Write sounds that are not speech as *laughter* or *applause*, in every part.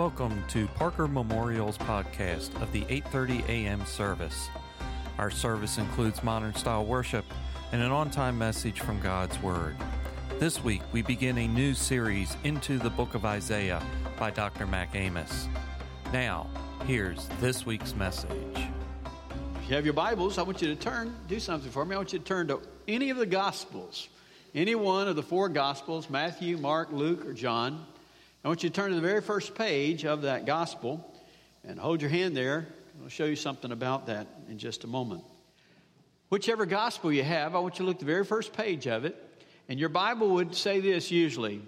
Welcome to Parker Memorial's podcast of the 8:30 a.m. service. Our service includes modern style worship and an on-time message from God's word. This week we begin a new series into the book of Isaiah by Dr. Mac Amos. Now, here's this week's message. If you have your Bibles, I want you to turn, do something for me. I want you to turn to any of the Gospels, any one of the four Gospels Matthew, Mark, Luke, or John. I want you to turn to the very first page of that Gospel and hold your hand there. I'll show you something about that in just a moment. Whichever Gospel you have, I want you to look at the very first page of it. And your Bible would say this usually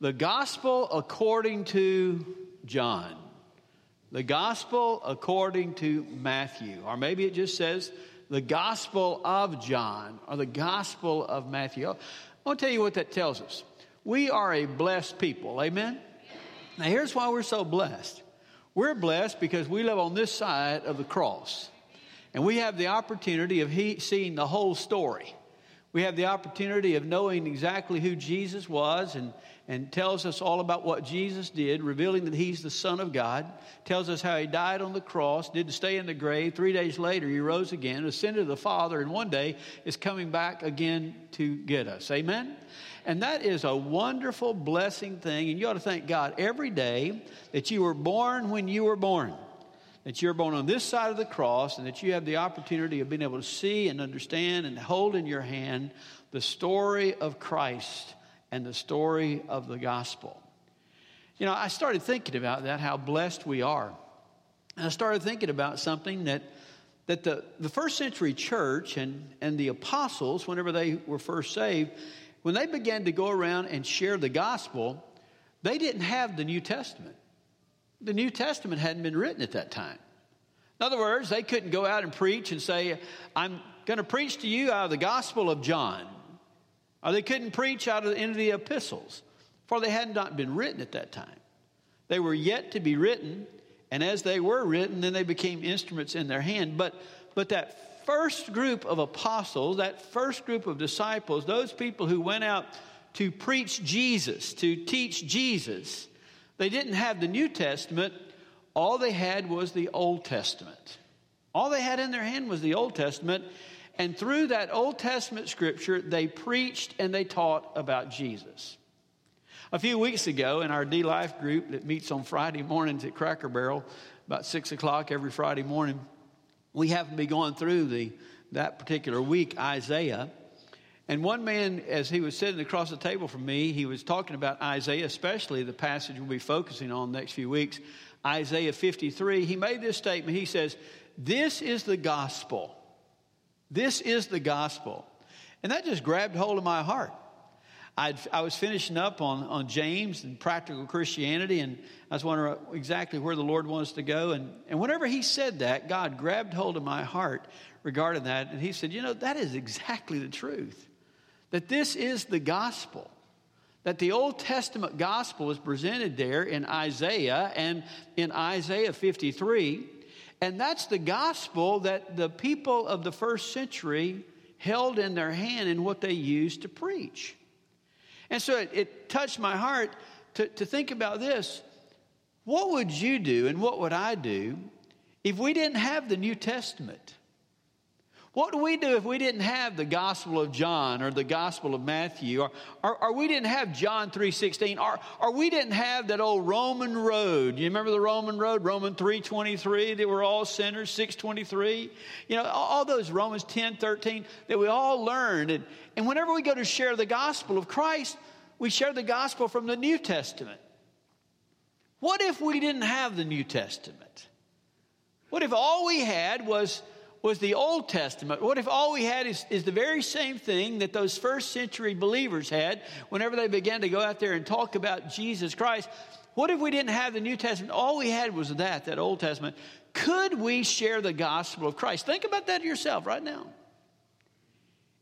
the Gospel according to John. The Gospel according to Matthew. Or maybe it just says the Gospel of John or the Gospel of Matthew. I want to tell you what that tells us. We are a blessed people. Amen? Now, here's why we're so blessed. We're blessed because we live on this side of the cross. And we have the opportunity of he, seeing the whole story. We have the opportunity of knowing exactly who Jesus was and, and tells us all about what Jesus did, revealing that he's the Son of God, tells us how he died on the cross, didn't stay in the grave. Three days later, he rose again, ascended to the Father, and one day is coming back again to get us. Amen? And that is a wonderful blessing thing. And you ought to thank God every day that you were born when you were born. That you're born on this side of the cross and that you have the opportunity of being able to see and understand and hold in your hand the story of Christ and the story of the gospel. You know, I started thinking about that, how blessed we are. And I started thinking about something that, that the, the first century church and, and the apostles, whenever they were first saved, when they began to go around and share the gospel, they didn't have the New Testament. The New Testament hadn't been written at that time. In other words, they couldn't go out and preach and say, I'm going to preach to you out of the Gospel of John. Or they couldn't preach out of the, end of the epistles, for they had not been written at that time. They were yet to be written, and as they were written, then they became instruments in their hand. But, but that first group of apostles, that first group of disciples, those people who went out to preach Jesus, to teach Jesus, they didn't have the New Testament. All they had was the Old Testament. All they had in their hand was the Old Testament. And through that Old Testament scripture, they preached and they taught about Jesus. A few weeks ago, in our D Life group that meets on Friday mornings at Cracker Barrel, about 6 o'clock every Friday morning, we happened to be going through the, that particular week, Isaiah. And one man, as he was sitting across the table from me, he was talking about Isaiah, especially the passage we'll be focusing on next few weeks, Isaiah 53. He made this statement. He says, This is the gospel. This is the gospel. And that just grabbed hold of my heart. I'd, i was finishing up on, on James and practical Christianity, and I was wondering exactly where the Lord wants to go. And, and whenever he said that, God grabbed hold of my heart regarding that, and he said, You know, that is exactly the truth. That this is the gospel. That the Old Testament gospel is presented there in Isaiah and in Isaiah 53. And that's the gospel that the people of the first century held in their hand and what they used to preach. And so it, it touched my heart to, to think about this. What would you do and what would I do if we didn't have the New Testament? What do we do if we didn't have the Gospel of John or the Gospel of Matthew or, or, or we didn't have John 3.16 or, or we didn't have that old Roman road. You remember the Roman road? Roman 3.23, they were all sinners, 6.23. You know, all, all those Romans 10, 13 that we all learned. And, and whenever we go to share the Gospel of Christ, we share the Gospel from the New Testament. What if we didn't have the New Testament? What if all we had was was the Old Testament. What if all we had is, is the very same thing that those first century believers had whenever they began to go out there and talk about Jesus Christ? What if we didn't have the New Testament? All we had was that, that Old Testament. Could we share the gospel of Christ? Think about that yourself right now.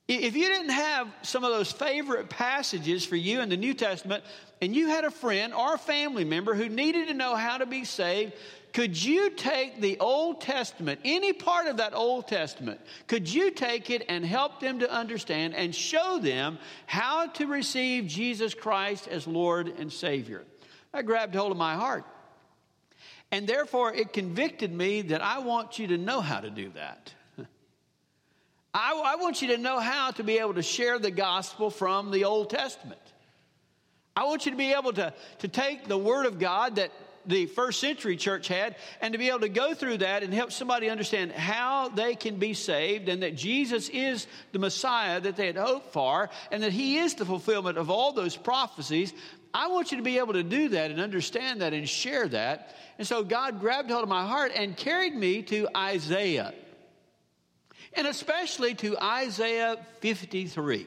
If you didn't have some of those favorite passages for you in the New Testament, and you had a friend or a family member who needed to know how to be saved, could you take the Old Testament, any part of that Old Testament, could you take it and help them to understand and show them how to receive Jesus Christ as Lord and Savior? That grabbed hold of my heart. And therefore, it convicted me that I want you to know how to do that. *laughs* I, I, want you to know how to be able to share the gospel from the Old Testament. I want you to be able to, to take the Word of God that the first century church had and to be able to go through that and help somebody understand how they can be saved and that Jesus is the Messiah that they had hoped for and that He is the fulfillment of all those prophecies. I want you to be able to do that and understand that and share that. And so God grabbed hold of my heart and carried me to Isaiah, and especially to Isaiah 53.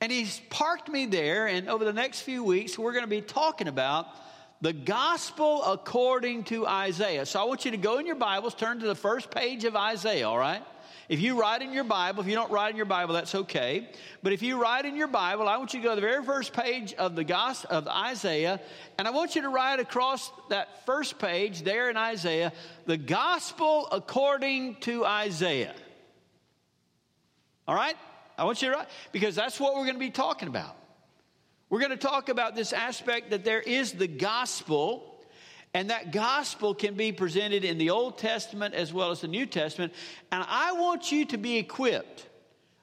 And he's parked me there, and over the next few weeks, we're going to be talking about the gospel according to Isaiah. So I want you to go in your Bibles, turn to the first page of Isaiah, all right? If you write in your Bible, if you don't write in your Bible, that's okay. But if you write in your Bible, I want you to go to the very first page of the gospel of Isaiah, and I want you to write across that first page there in Isaiah, the gospel according to Isaiah. All right? I want you to write because that's what we're going to be talking about. We're going to talk about this aspect that there is the gospel, and that gospel can be presented in the Old Testament as well as the New Testament. And I want you to be equipped.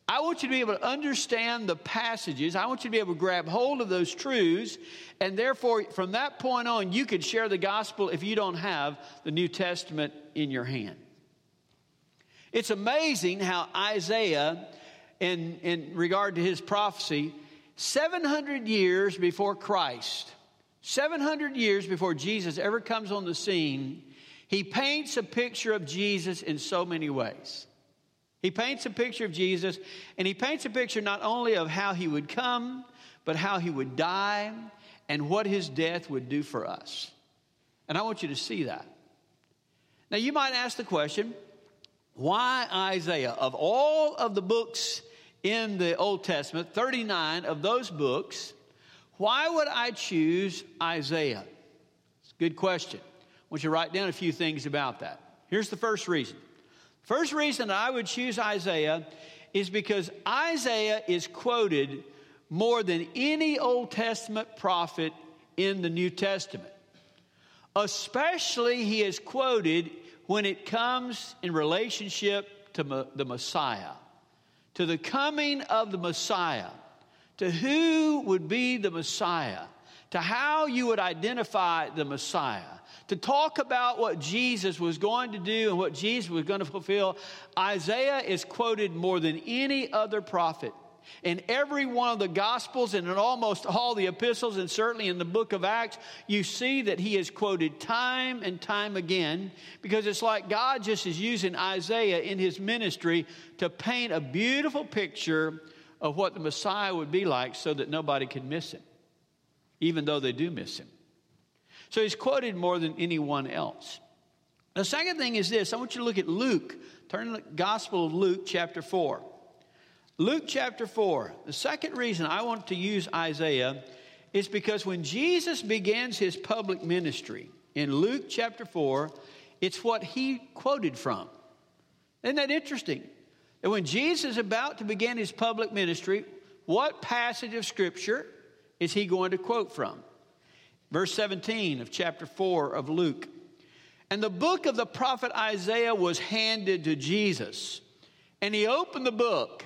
I want you to be able to understand the passages. I want you to be able to grab hold of those truths. And therefore, from that point on, you can share the gospel if you don't have the New Testament in your hand. It's amazing how Isaiah, in, in regard to his prophecy, 700 years before Christ, 700 years before Jesus ever comes on the scene, he paints a picture of Jesus in so many ways. He paints a picture of Jesus, and he paints a picture not only of how he would come, but how he would die and what his death would do for us. And I want you to see that. Now, you might ask the question why Isaiah? Of all of the books in the Old Testament, 39 of those books, why would I choose Isaiah? It's a good question. I want you to write down a few things about that. Here's the first reason. First reason I would choose Isaiah is because Isaiah is quoted more than any Old Testament prophet in the New Testament. Especially, he is quoted when it comes in relationship to the Messiah to the coming of the Messiah, to who would be the Messiah, to how you would identify the Messiah, to talk about what Jesus was going to do and what Jesus was going to fulfill, Isaiah is quoted more than any other prophet. In every one of the Gospels and in almost all the epistles, and certainly in the book of Acts, you see that he is quoted time and time again because it's like God just is using Isaiah in his ministry to paint a beautiful picture of what the Messiah would be like so that nobody can miss him, even though they do miss him. So he's quoted more than anyone else. The second thing is this I want you to look at Luke. Turn to the Gospel of Luke, chapter 4. Luke chapter 4. The second reason I want to use Isaiah is because when Jesus begins his public ministry in Luke chapter 4, it's what he quoted from. Isn't that interesting? That when Jesus is about to begin his public ministry, what passage of Scripture is he going to quote from? Verse 17 of chapter 4 of Luke. And the book of the prophet Isaiah was handed to Jesus. And he opened the book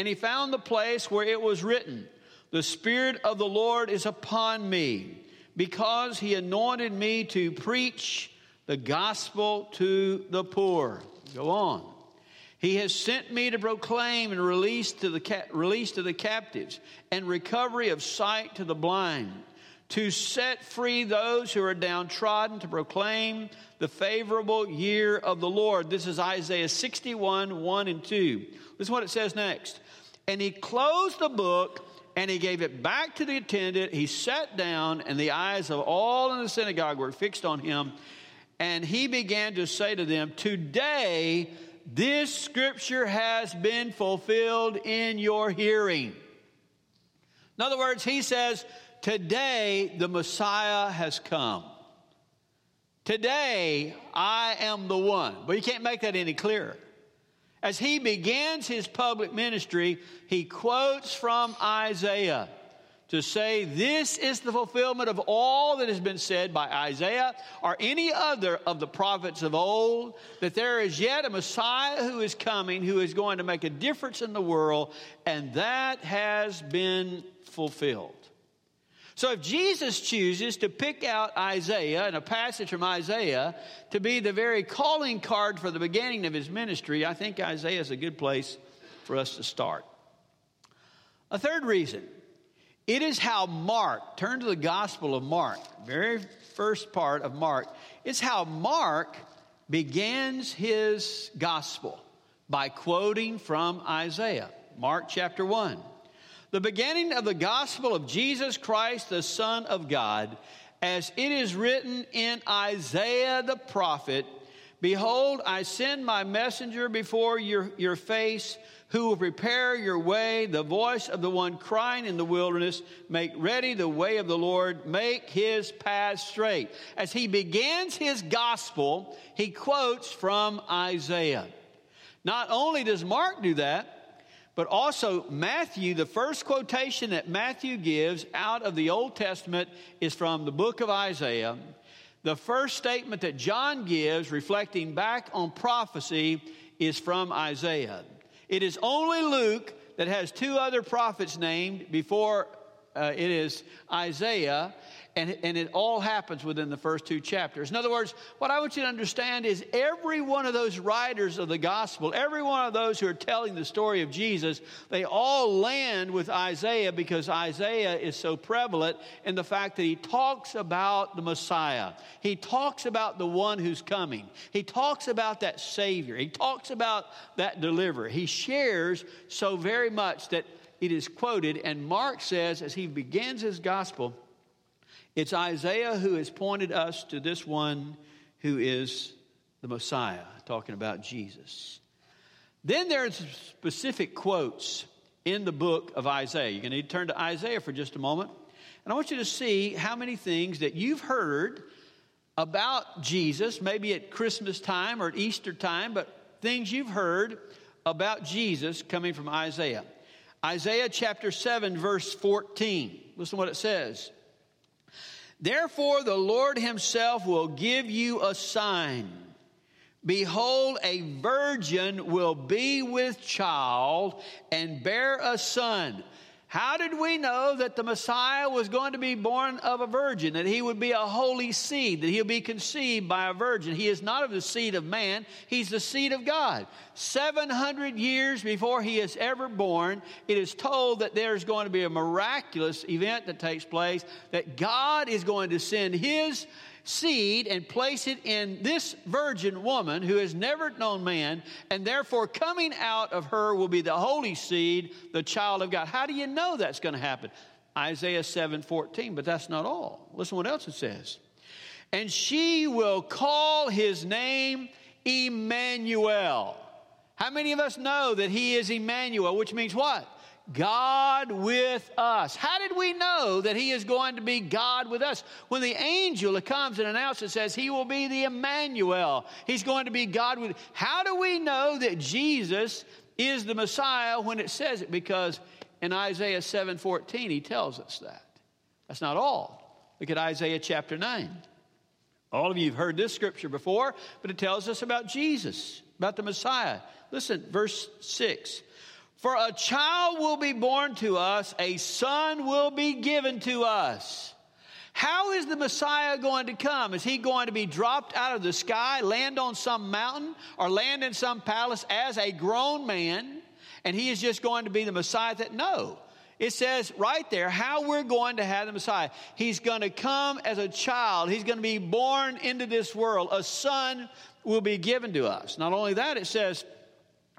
and he found the place where it was written, The Spirit of the Lord is upon me, because he anointed me to preach the gospel to the poor. Go on. He has sent me to proclaim and release to the, ca- release to the captives and recovery of sight to the blind, to set free those who are downtrodden, to proclaim the favorable year of the Lord. This is Isaiah 61, 1 and 2. This is what it says next. And he closed the book and he gave it back to the attendant. He sat down, and the eyes of all in the synagogue were fixed on him. And he began to say to them, Today this scripture has been fulfilled in your hearing. In other words, he says, Today the Messiah has come. Today I am the one. But you can't make that any clearer. As he begins his public ministry, he quotes from Isaiah to say this is the fulfillment of all that has been said by Isaiah or any other of the prophets of old, that there is yet a Messiah who is coming who is going to make a difference in the world, and that has been fulfilled. So if Jesus chooses to pick out Isaiah and a passage from Isaiah to be the very calling card for the beginning of his ministry, I think Isaiah is a good place for us to start. A third reason it is how Mark, turn to the Gospel of Mark, very first part of Mark, it's how Mark begins his gospel by quoting from Isaiah. Mark chapter 1. The beginning of the gospel of Jesus Christ, the Son of God, as it is written in Isaiah the prophet Behold, I send my messenger before your, your face who will prepare your way, the voice of the one crying in the wilderness, make ready the way of the Lord, make his path straight. As he begins his gospel, he quotes from Isaiah. Not only does Mark do that, but also Matthew, the first quotation that Matthew gives out of the Old Testament is from the book of Isaiah. The first statement that John gives, reflecting back on prophecy, is from Isaiah. It is only Luke that has two other prophets named before uh, it is Isaiah, and, and it all happens within the first two chapters. In other words, what I want you to understand is every one of those writers of the gospel, every one of those who are telling the story of Jesus, they all land with Isaiah because Isaiah is so prevalent in the fact that he talks about the Messiah. He talks about the one who's coming. He talks about that Savior. He talks about that deliverer. He shares so very much that it is quoted, and Mark says, as he begins his gospel, it's Isaiah who has pointed us to this one who is the Messiah, talking about Jesus. Then there's specific quotes in the book of Isaiah. You're going to need to turn to Isaiah for just a moment. And I want you to see how many things that you've heard about Jesus, maybe at Christmas time or at Easter time, but things you've heard about Jesus coming from Isaiah. Isaiah chapter 7, verse 14. Listen to what it says. Therefore, the Lord Himself will give you a sign. Behold, a virgin will be with child and bear a son. How did we know that the Messiah was going to be born of a virgin, that he would be a holy seed, that he'll be conceived by a virgin? He is not of the seed of man, he's the seed of God. 700 years before he is ever born, it is told that there's going to be a miraculous event that takes place, that God is going to send his seed and place it in this virgin woman who has never known man, and therefore coming out of her will be the holy seed, the child of God. How do you know that's going to happen? Isaiah 7 14, but that's not all. Listen what else it says. And she will call his name Emmanuel. How many of us know that he is Emmanuel, which means what? God with us. How did we know that He is going to be God with us? When the angel comes and announces, says He will be the Emmanuel. He's going to be God with. How do we know that Jesus is the Messiah when it says it? Because in Isaiah 7:14 He tells us that. That's not all. Look at Isaiah chapter 9. All of you have heard this scripture before, but it tells us about Jesus, about the Messiah. Listen, verse 6. For a child will be born to us, a son will be given to us. How is the Messiah going to come? Is he going to be dropped out of the sky, land on some mountain, or land in some palace as a grown man, and he is just going to be the Messiah? That no. It says right there how we're going to have the Messiah. He's going to come as a child. He's going to be born into this world. A son will be given to us. Not only that, it says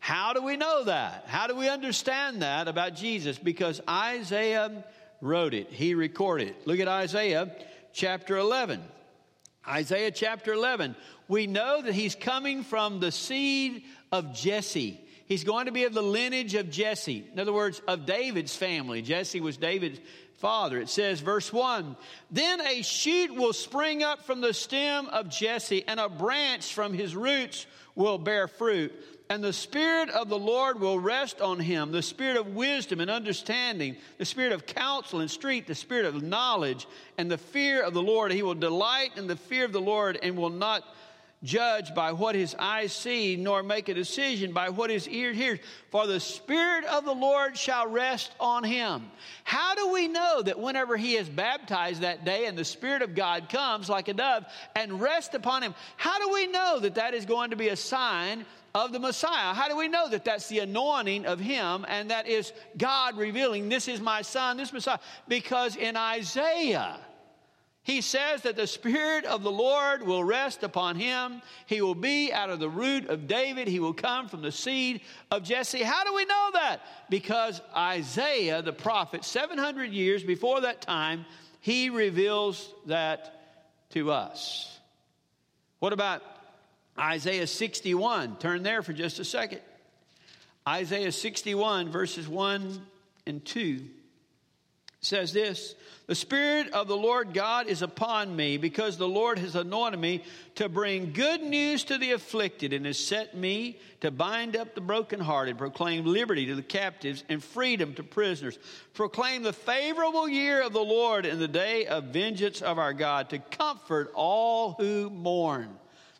How do we know that? How do we understand that about Jesus? Because Isaiah wrote it, he recorded it. Look at Isaiah chapter 11. Isaiah chapter 11. We know that he's coming from the seed of Jesse. He's going to be of the lineage of Jesse. In other words, of David's family. Jesse was David's father. It says, verse 1 Then a shoot will spring up from the stem of Jesse, and a branch from his roots will bear fruit. And the Spirit of the Lord will rest on him the Spirit of wisdom and understanding, the Spirit of counsel and strength, the Spirit of knowledge and the fear of the Lord. He will delight in the fear of the Lord and will not judge by what his eyes see, nor make a decision by what his ear hears. For the Spirit of the Lord shall rest on him. How do we know that whenever he is baptized that day and the Spirit of God comes like a dove and rests upon him, how do we know that that is going to be a sign of the Messiah. How do we know that that's the anointing of Him and that is God revealing, This is my Son, this Messiah? Because in Isaiah, he says that the Spirit of the Lord will rest upon him. He will be out of the root of David. He will come from the seed of Jesse. How do we know that? Because Isaiah, the prophet, 700 years before that time, he reveals that to us. What about Isaiah 61? Turn there for just a second. Isaiah 61, verses 1 and 2 says this The Spirit of the Lord God is upon me because the Lord has anointed me to bring good news to the afflicted and has set me to bind up the brokenhearted, proclaim liberty to the captives and freedom to prisoners, proclaim the favorable year of the Lord and the day of vengeance of our God, to comfort all who mourn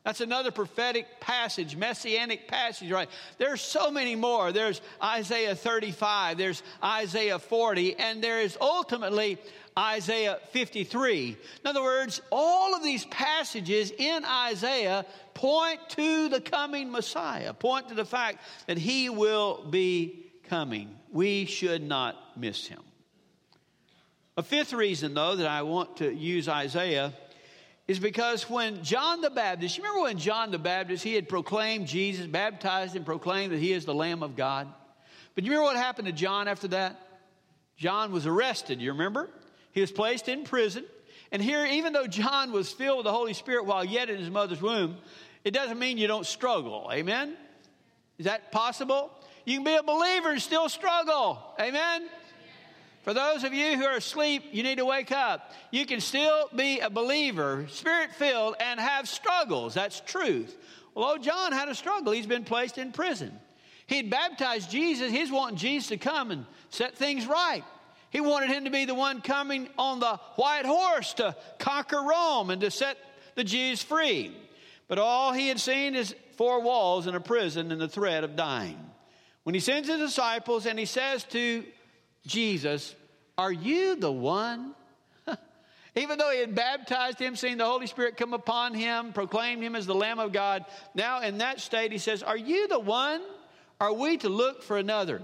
that's another prophetic passage, messianic passage, right? There's so many more. There's Isaiah 35, there's Isaiah 40, and there is ultimately Isaiah 53. In other words, all of these passages in Isaiah point to the coming Messiah, point to the fact that he will be coming. We should not miss him. A fifth reason, though, that I want to use Isaiah is because when John the Baptist, you remember when John the Baptist, he had proclaimed Jesus, baptized and proclaimed that he is the Lamb of God. But you remember what happened to John after that? John was arrested, you remember? He was placed in prison. And here, even though John was filled with the Holy Spirit while yet in his mother's womb, it doesn't mean you don't struggle. Amen? Is that possible? You can be a believer and still struggle. Amen? For those of you who are asleep, you need to wake up. You can still be a believer, spirit filled, and have struggles. That's truth. Well, old John had a struggle. He's been placed in prison. He'd baptized Jesus. He's wanting Jesus to come and set things right. He wanted him to be the one coming on the white horse to conquer Rome and to set the Jews free. But all he had seen is four walls in a prison and the threat of dying. When he sends his disciples and he says to Jesus, Are you the one? *laughs* Even though he had baptized him, seen the Holy Spirit come upon him, proclaimed him as the Lamb of God, now in that state he says, Are you the one? Are we to look for another?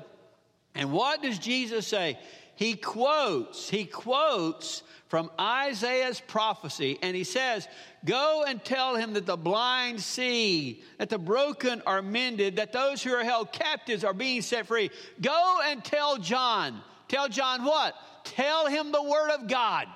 And what does Jesus say? He quotes, he quotes from Isaiah's prophecy, and he says, Go and tell him that the blind see, that the broken are mended, that those who are held captives are being set free. Go and tell John. Tell John what? Tell him the word of God.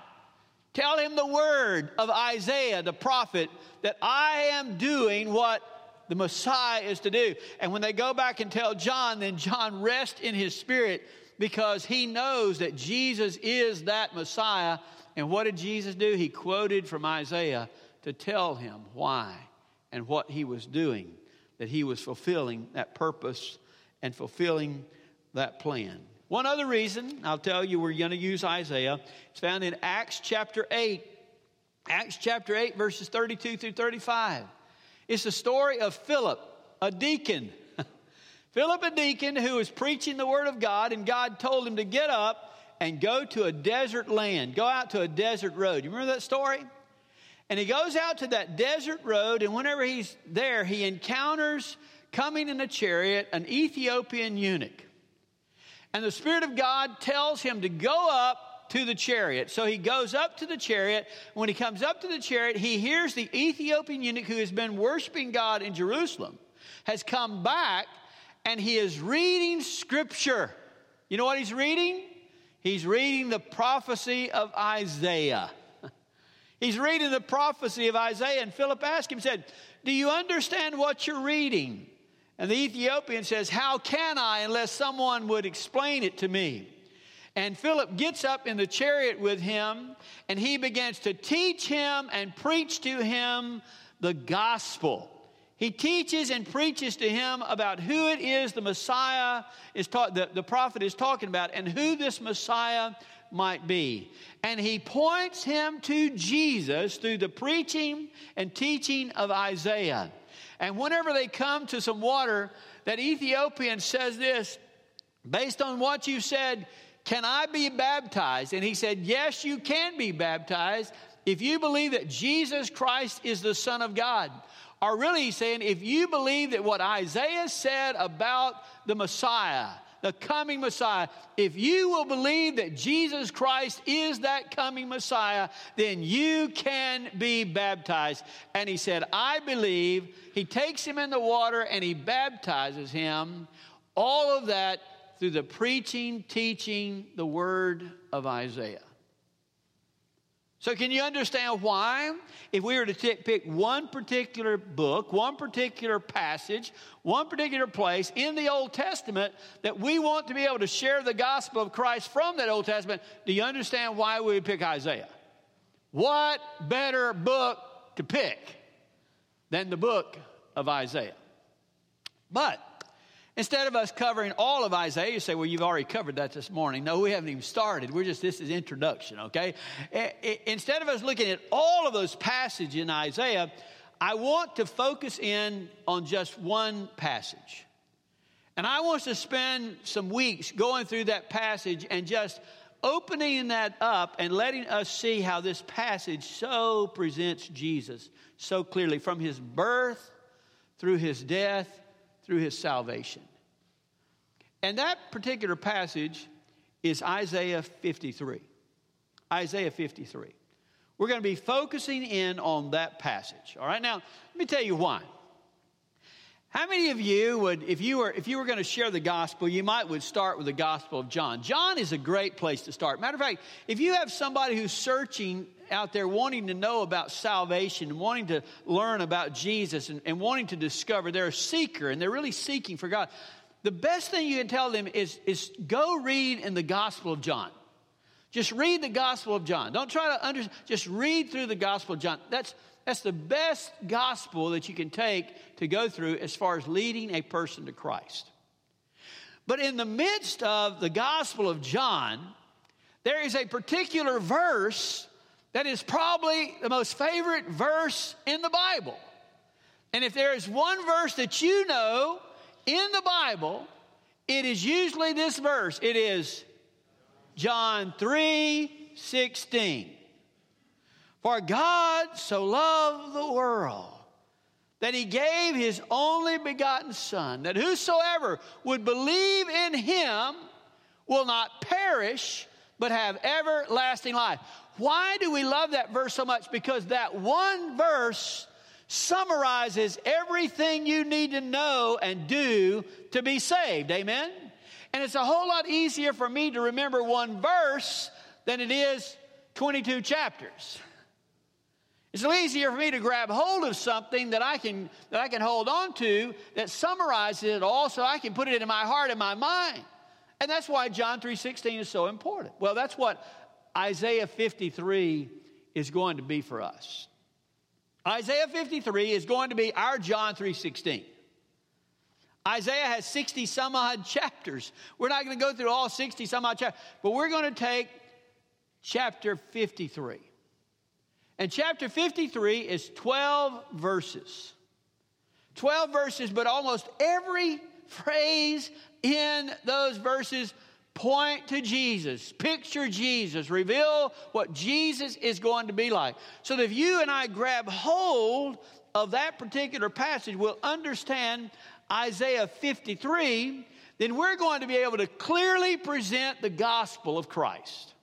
Tell him the word of Isaiah, the prophet, that I am doing what the Messiah is to do. And when they go back and tell John, then John rests in his spirit because he knows that Jesus is that Messiah and what did Jesus do? He quoted from Isaiah to tell him why and what he was doing, that he was fulfilling that purpose and fulfilling that plan. One other reason, I'll tell you, we're going to use Isaiah. It's found in Acts chapter 8. Acts chapter 8, verses 32 through 35. It's the story of Philip, a deacon. Philip, a deacon who was preaching the word of God, and God told him to get up and go to a desert land, go out to a desert road. You remember that story? And he goes out to that desert road, and whenever he's there, he encounters coming in a chariot an Ethiopian eunuch. And the Spirit of God tells him to go up to the chariot. So he goes up to the chariot. When he comes up to the chariot, he hears the Ethiopian eunuch who has been worshiping God in Jerusalem has come back and he is reading scripture. You know what he's reading? He's reading the prophecy of Isaiah. *laughs* He's reading the prophecy of Isaiah, and Philip asked him, said, Do you understand what you're reading? And the Ethiopian says, How can I unless someone would explain it to me? And Philip gets up in the chariot with him, and he begins to teach him and preach to him the gospel. He teaches and preaches to him about who it is the Messiah is ta- the, the prophet is talking about and who this Messiah might be. And he points him to Jesus through the preaching and teaching of Isaiah. And whenever they come to some water, that Ethiopian says this based on what you said, can I be baptized? And he said, Yes, you can be baptized if you believe that Jesus Christ is the Son of God. Or really, saying, if you believe that what Isaiah said about the Messiah, the coming Messiah, if you will believe that Jesus Christ is that coming Messiah, then you can be baptized. And he said, I believe. He takes him in the water and he baptizes him. All of that through the preaching, teaching the word of Isaiah. So, can you understand why, if we were to t- pick one particular book, one particular passage, one particular place in the Old Testament, that we want to be able to share the gospel of Christ from that Old Testament, do you understand why we would pick Isaiah? What better book to pick than the book of Isaiah? But Instead of us covering all of Isaiah, you say, well, you've already covered that this morning. No, we haven't even started. We're just, this is introduction, okay? Instead of us looking at all of those passages in Isaiah, I want to focus in on just one passage. And I want to spend some weeks going through that passage and just opening that up and letting us see how this passage so presents Jesus so clearly from his birth through his death through his salvation. And that particular passage is Isaiah 53. Isaiah 53. We're going to be focusing in on that passage. All right, now let me tell you why. How many of you would, if you were, if you were going to share the gospel, you might would start with the gospel of John. John is a great place to start. Matter of fact, if you have somebody who's searching out there wanting to know about salvation, wanting to learn about Jesus, and, and wanting to discover. They're a seeker and they're really seeking for God. The best thing you can tell them is, is go read in the Gospel of John. Just read the Gospel of John. Don't try to understand, just read through the Gospel of John. That's, that's the best gospel that you can take to go through as far as leading a person to Christ. But in the midst of the Gospel of John, there is a particular verse that is probably the most favorite verse in the Bible. And if there is one verse that you know in the Bible, it is usually this verse. It is John 3 16. For God so loved the world that he gave his only begotten Son, that whosoever would believe in him will not perish, but have everlasting life. Why do we love that verse so much? Because that one verse summarizes everything you need to know and do to be saved. Amen? And it's a whole lot easier for me to remember one verse than it is 22 chapters. It's easier for me to grab hold of something that I can that I can hold on to that summarizes it all so I can put it in my heart and my mind. And that's why John 3:16 is so important. Well, that's what Isaiah 53 is going to be for us. Isaiah 53 is going to be our John 3:16. Isaiah has 60 some odd chapters. We're not going to go through all 60 some odd chapters, but we're going to take chapter 53. And chapter 53 is 12 verses. 12 verses, but almost every phrase in those verses point to Jesus, picture Jesus, reveal what Jesus is going to be like. So that if you and I grab hold of that particular passage, we'll understand Isaiah 53, then we're going to be able to clearly present the gospel of Christ.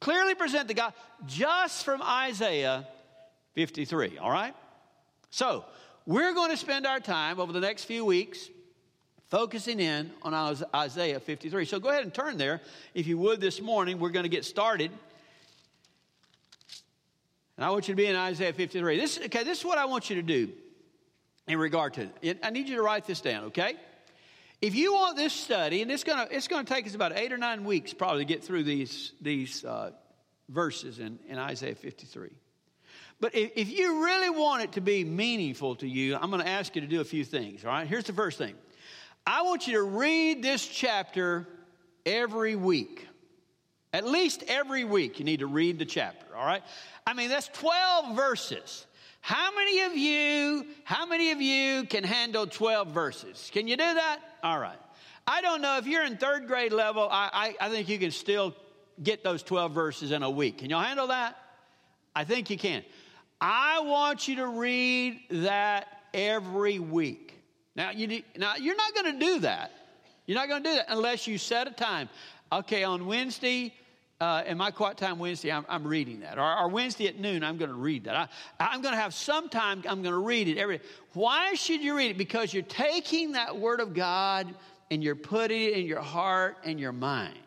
Clearly present the gospel just from Isaiah 53, all right? So, we're going to spend our time over the next few weeks focusing in on Isaiah 53. So go ahead and turn there, if you would, this morning. We're going to get started. And I want you to be in Isaiah 53. This, okay, this is what I want you to do in regard to it. I need you to write this down, okay? If you want this study, and it's going to it's to take us about eight or nine weeks probably to get through these, these uh, verses in, in Isaiah 53. But if, if you really want it to be meaningful to you, I'm going to ask you to do a few things, all right? Here's the first thing I want you to read this chapter every week. At least every week, you need to read the chapter, all right? I mean, that's 12 verses. How many of you, how many of you can handle 12 verses? Can you do that? All right. I don't know if you're in third grade level, I, I, I think you can still get those 12 verses in a week. Can y'all handle that? I think you can. I want you to read that every week. Now, you, now you're not going to do that. You're not going to do that unless you set a time. Okay, on Wednesday, uh, in my quiet time Wednesday, I'm, I'm reading that. Or, or, Wednesday at noon, I'm going to read that. I, am going to have some time, I'm going to read it every Why should you read it? Because you're taking that Word of God and you're putting it in your heart and your mind.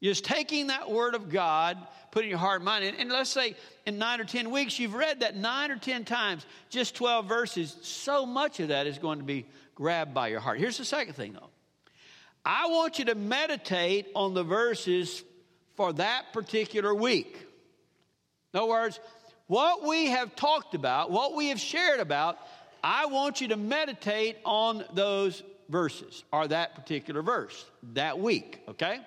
You're just taking that Word of God, putting your heart and mind in. And let's say in nine or 10 weeks, you've read that nine or 10 times, just 12 verses. So much of that is going to be grabbed by your heart. Here's the second thing, though. I want you to meditate on the verses for that particular week. In other words, what we have talked about, what we have shared about, I want you to meditate on those verses or that particular verse that week, okay?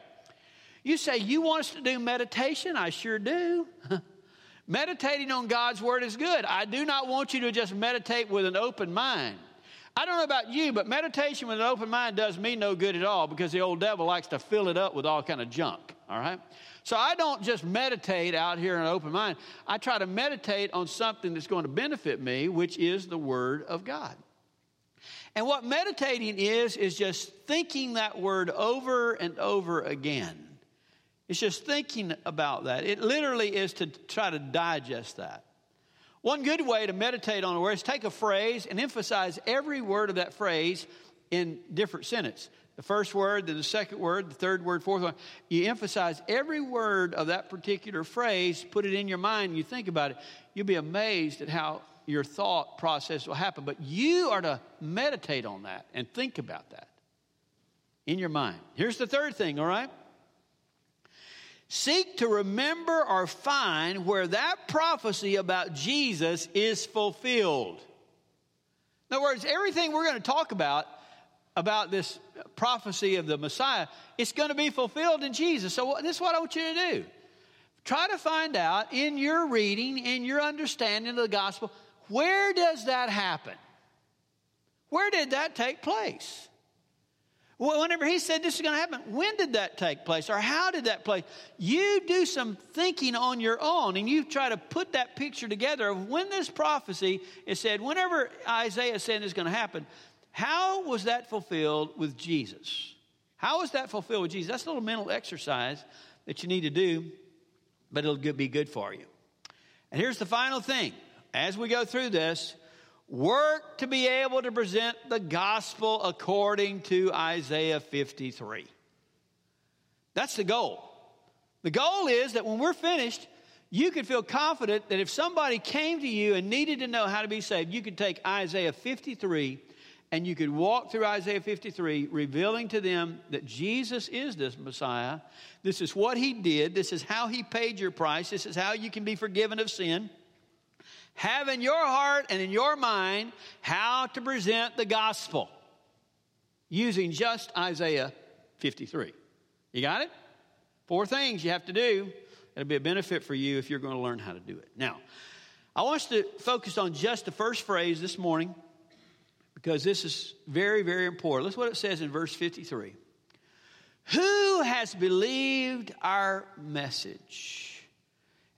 You say, You want us to do meditation? I sure do. *laughs* Meditating on God's Word is good. I do not want you to just meditate with an open mind. I don't know about you, but meditation with an open mind does me no good at all because the old devil likes to fill it up with all kind of junk, all right? So I don't just meditate out here in an open mind. I try to meditate on something that's going to benefit me, which is the Word of God. And what meditating is, is just thinking that word over and over again. It's just thinking about that. It literally is to try to digest that. One good way to meditate on a word is take a phrase and emphasize every word of that phrase in different sentence. The first word, then the second word, the third word, fourth one. You emphasize every word of that particular phrase, put it in your mind, and you think about it. You'll be amazed at how your thought process will happen. But you are to meditate on that and think about that in your mind. Here's the third thing, all right? Seek to remember or find where that prophecy about Jesus is fulfilled. In other words, everything we're going to talk about about this prophecy of the Messiah, it's going to be fulfilled in Jesus. So, this is what I want you to do. Try to find out in your reading, in your understanding of the gospel, where does that happen? Where did that take place? Whenever he said this is going to happen, when did that take place or how did that place? You do some thinking on your own and you try to put that picture together of when this prophecy is said, whenever Isaiah said this is going to happen, how was that fulfilled with Jesus? How was that fulfilled with Jesus? That's a little mental exercise that you need to do, but it'll be good for you. And here's the final thing as we go through this, work to be able to present the gospel according to Isaiah 53. That's the goal. The goal is that when we're finished, you could feel confident that if somebody came to you and needed to know how to be saved, you could take Isaiah 53 and you could walk through Isaiah 53, revealing to them that Jesus is this Messiah. This is what he did. This is how he paid your price. This is how you can be forgiven of sin. Have in your heart and in your mind how to present the gospel using just Isaiah 53. You got it? Four things you have to do. It'll be a benefit for you if you're going to learn how to do it. Now, I want us to focus on just the first phrase this morning because this is very, very important. Look what it says in verse 53. Who has believed our message?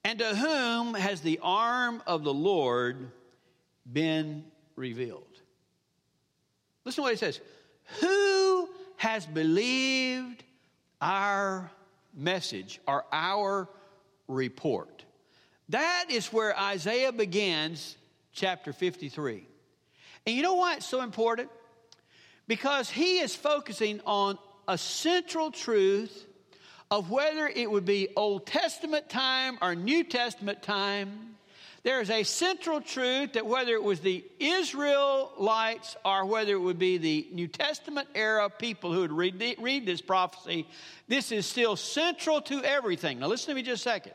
And to whom has the arm of the Lord been revealed? Listen to what he says. Who has believed our message or our report? That is where Isaiah begins chapter 53. And you know why it's so important? because he is focusing on a central truth of whether it would be Old Testament time or New Testament time. There is a central truth that whether it was the Israelites or whether it would be the New Testament era people who would read, read this prophecy, this is still central to everything. Now, listen to me just a second.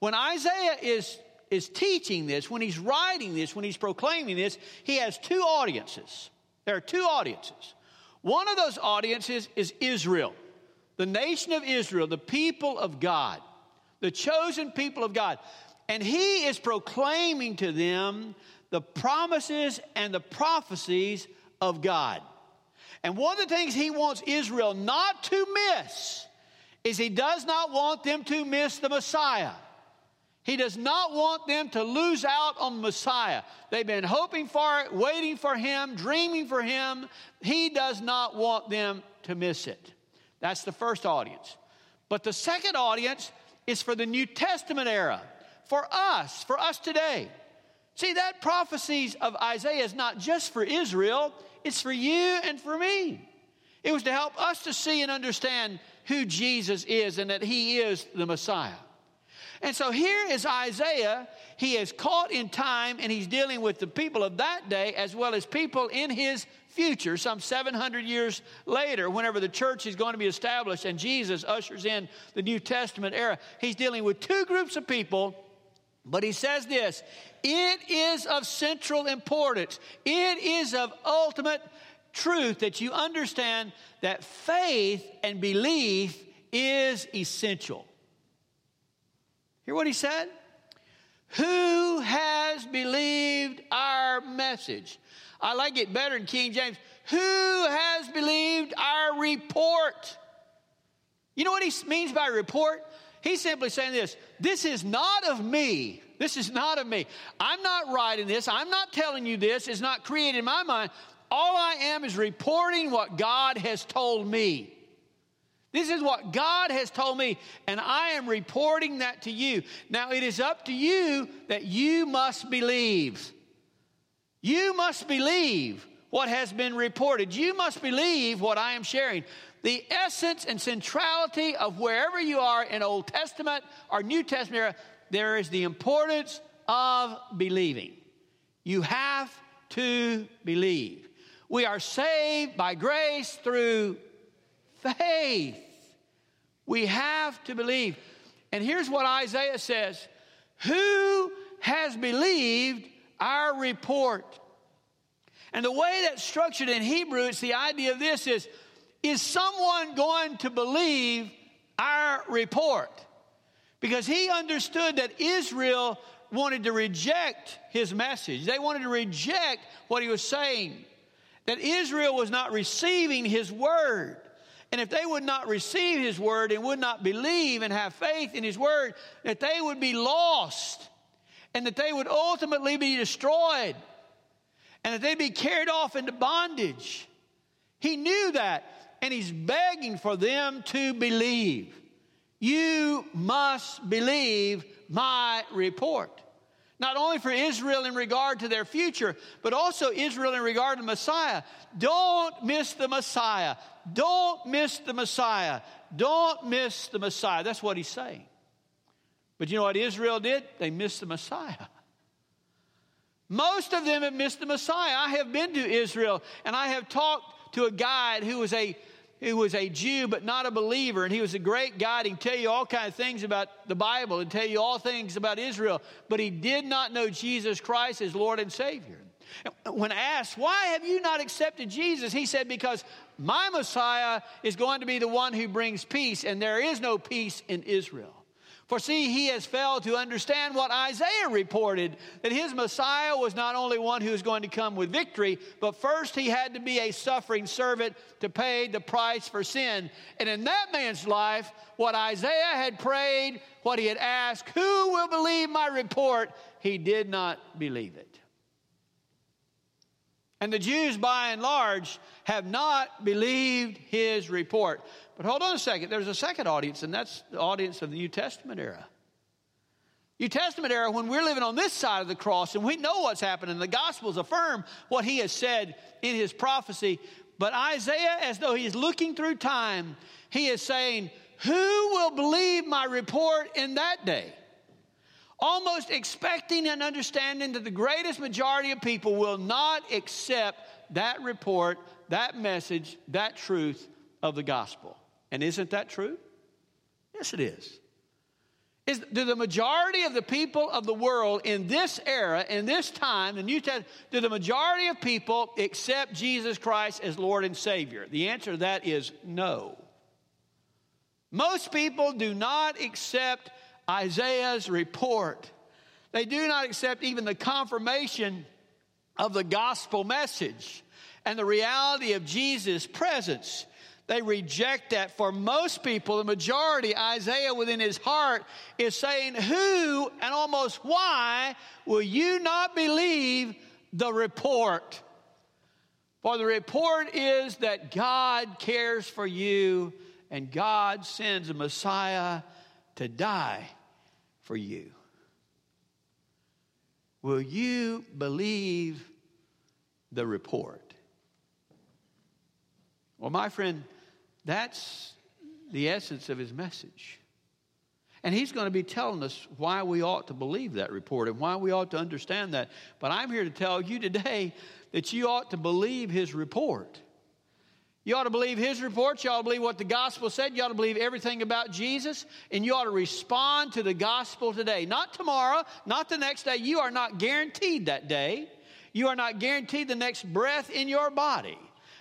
When Isaiah is, is teaching this, when he's writing this, when he's proclaiming this, he has two audiences. There are two audiences. One of those audiences is Israel, the nation of Israel, the people of God, the chosen people of God. And he is proclaiming to them the promises and the prophecies of God. And one of the things he wants Israel not to miss is he does not want them to miss the Messiah. He does not want them to lose out on Messiah. They've been hoping for it, waiting for him, dreaming for him. He does not want them to miss it. That's the first audience. But the second audience is for the New Testament era, for us, for us today. See, that prophecies of Isaiah is not just for Israel, it's for you and for me. It was to help us to see and understand who Jesus is and that he is the Messiah. And so here is Isaiah. He is caught in time and he's dealing with the people of that day as well as people in his future, some 700 years later, whenever the church is going to be established and Jesus ushers in the New Testament era. He's dealing with two groups of people, but he says this it is of central importance, it is of ultimate truth that you understand that faith and belief is essential. Hear what he said? Who has believed our message? I like it better in King James. Who has believed our report? You know what he means by report? He's simply saying this this is not of me. This is not of me. I'm not writing this. I'm not telling you this. It's not created in my mind. All I am is reporting what God has told me. This is what God has told me, and I am reporting that to you. Now, it is up to you that you must believe. You must believe what has been reported. You must believe what I am sharing. The essence and centrality of wherever you are in Old Testament or New Testament era, there is the importance of believing. You have to believe. We are saved by grace through faith. We have to believe. And here's what Isaiah says Who has believed our report? And the way that's structured in Hebrew, it's the idea of this is is someone going to believe our report? Because he understood that Israel wanted to reject his message. They wanted to reject what he was saying. That Israel was not receiving his word. And if they would not receive his word and would not believe and have faith in his word, that they would be lost and that they would ultimately be destroyed and that they'd be carried off into bondage. He knew that, and he's begging for them to believe. You must believe my report. Not only for Israel in regard to their future, but also Israel in regard to Messiah. Don't miss the Messiah. Don't miss the Messiah. Don't miss the Messiah. That's what he's saying. But you know what Israel did? They missed the Messiah. Most of them have missed the Messiah. I have been to Israel and I have talked to a guide who was a who was a Jew but not a believer, and he was a great guide. He can tell you all kinds of things about the Bible and tell you all things about Israel, but he did not know Jesus Christ as Lord and Savior. When asked, Why have you not accepted Jesus? He said, Because my Messiah is going to be the one who brings peace, and there is no peace in Israel. For see, he has failed to understand what Isaiah reported that his Messiah was not only one who was going to come with victory, but first he had to be a suffering servant to pay the price for sin. And in that man's life, what Isaiah had prayed, what he had asked, who will believe my report? He did not believe it. And the Jews, by and large, have not believed his report. But hold on a second. There's a second audience, and that's the audience of the New Testament era. New Testament era, when we're living on this side of the cross and we know what's happening, the Gospels affirm what he has said in his prophecy. But Isaiah, as though he's looking through time, he is saying, Who will believe my report in that day? Almost expecting and understanding that the greatest majority of people will not accept that report, that message, that truth of the gospel. And isn't that true? Yes, it is. Is, do the majority of the people of the world in this era, in this time, the New Testament, do the majority of people accept Jesus Christ as Lord and Savior? The answer to that is no. Most people do not accept Isaiah's report. They do not accept even the confirmation of the gospel message and the reality of Jesus' presence. They reject that. For most people, the majority, Isaiah within his heart is saying, Who and almost why will you not believe the report? For the report is that God cares for you and God sends a Messiah to die for you. Will you believe the report? Well, my friend, that's the essence of his message. And he's going to be telling us why we ought to believe that report and why we ought to understand that. But I'm here to tell you today that you ought to believe his report. You ought to believe his report. You ought to believe what the gospel said. You ought to believe everything about Jesus. And you ought to respond to the gospel today. Not tomorrow, not the next day. You are not guaranteed that day. You are not guaranteed the next breath in your body.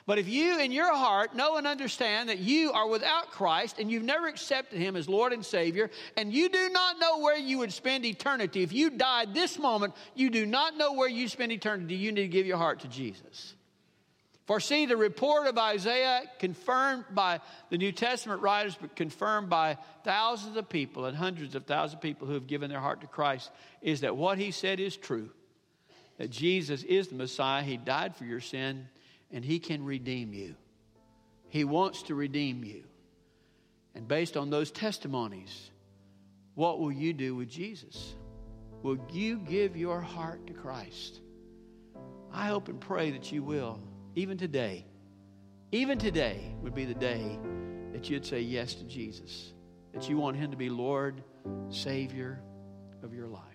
But if you in your heart know and understand that you are without Christ and you've never accepted Him as Lord and Savior, and you do not know where you would spend eternity, if you died this moment, you do not know where you spend eternity, you need to give your heart to Jesus. For see, the report of Isaiah, confirmed by the New Testament writers, but confirmed by thousands of people and hundreds of thousands of people who have given their heart to Christ, is that what he said is true. That Jesus is the Messiah. He died for your sin, and he can redeem you. He wants to redeem you. And based on those testimonies, what will you do with Jesus? Will you give your heart to Christ? I hope and pray that you will even today, even today would be the day that you'd say yes to Jesus, that you want Him to be Lord, Savior of your life.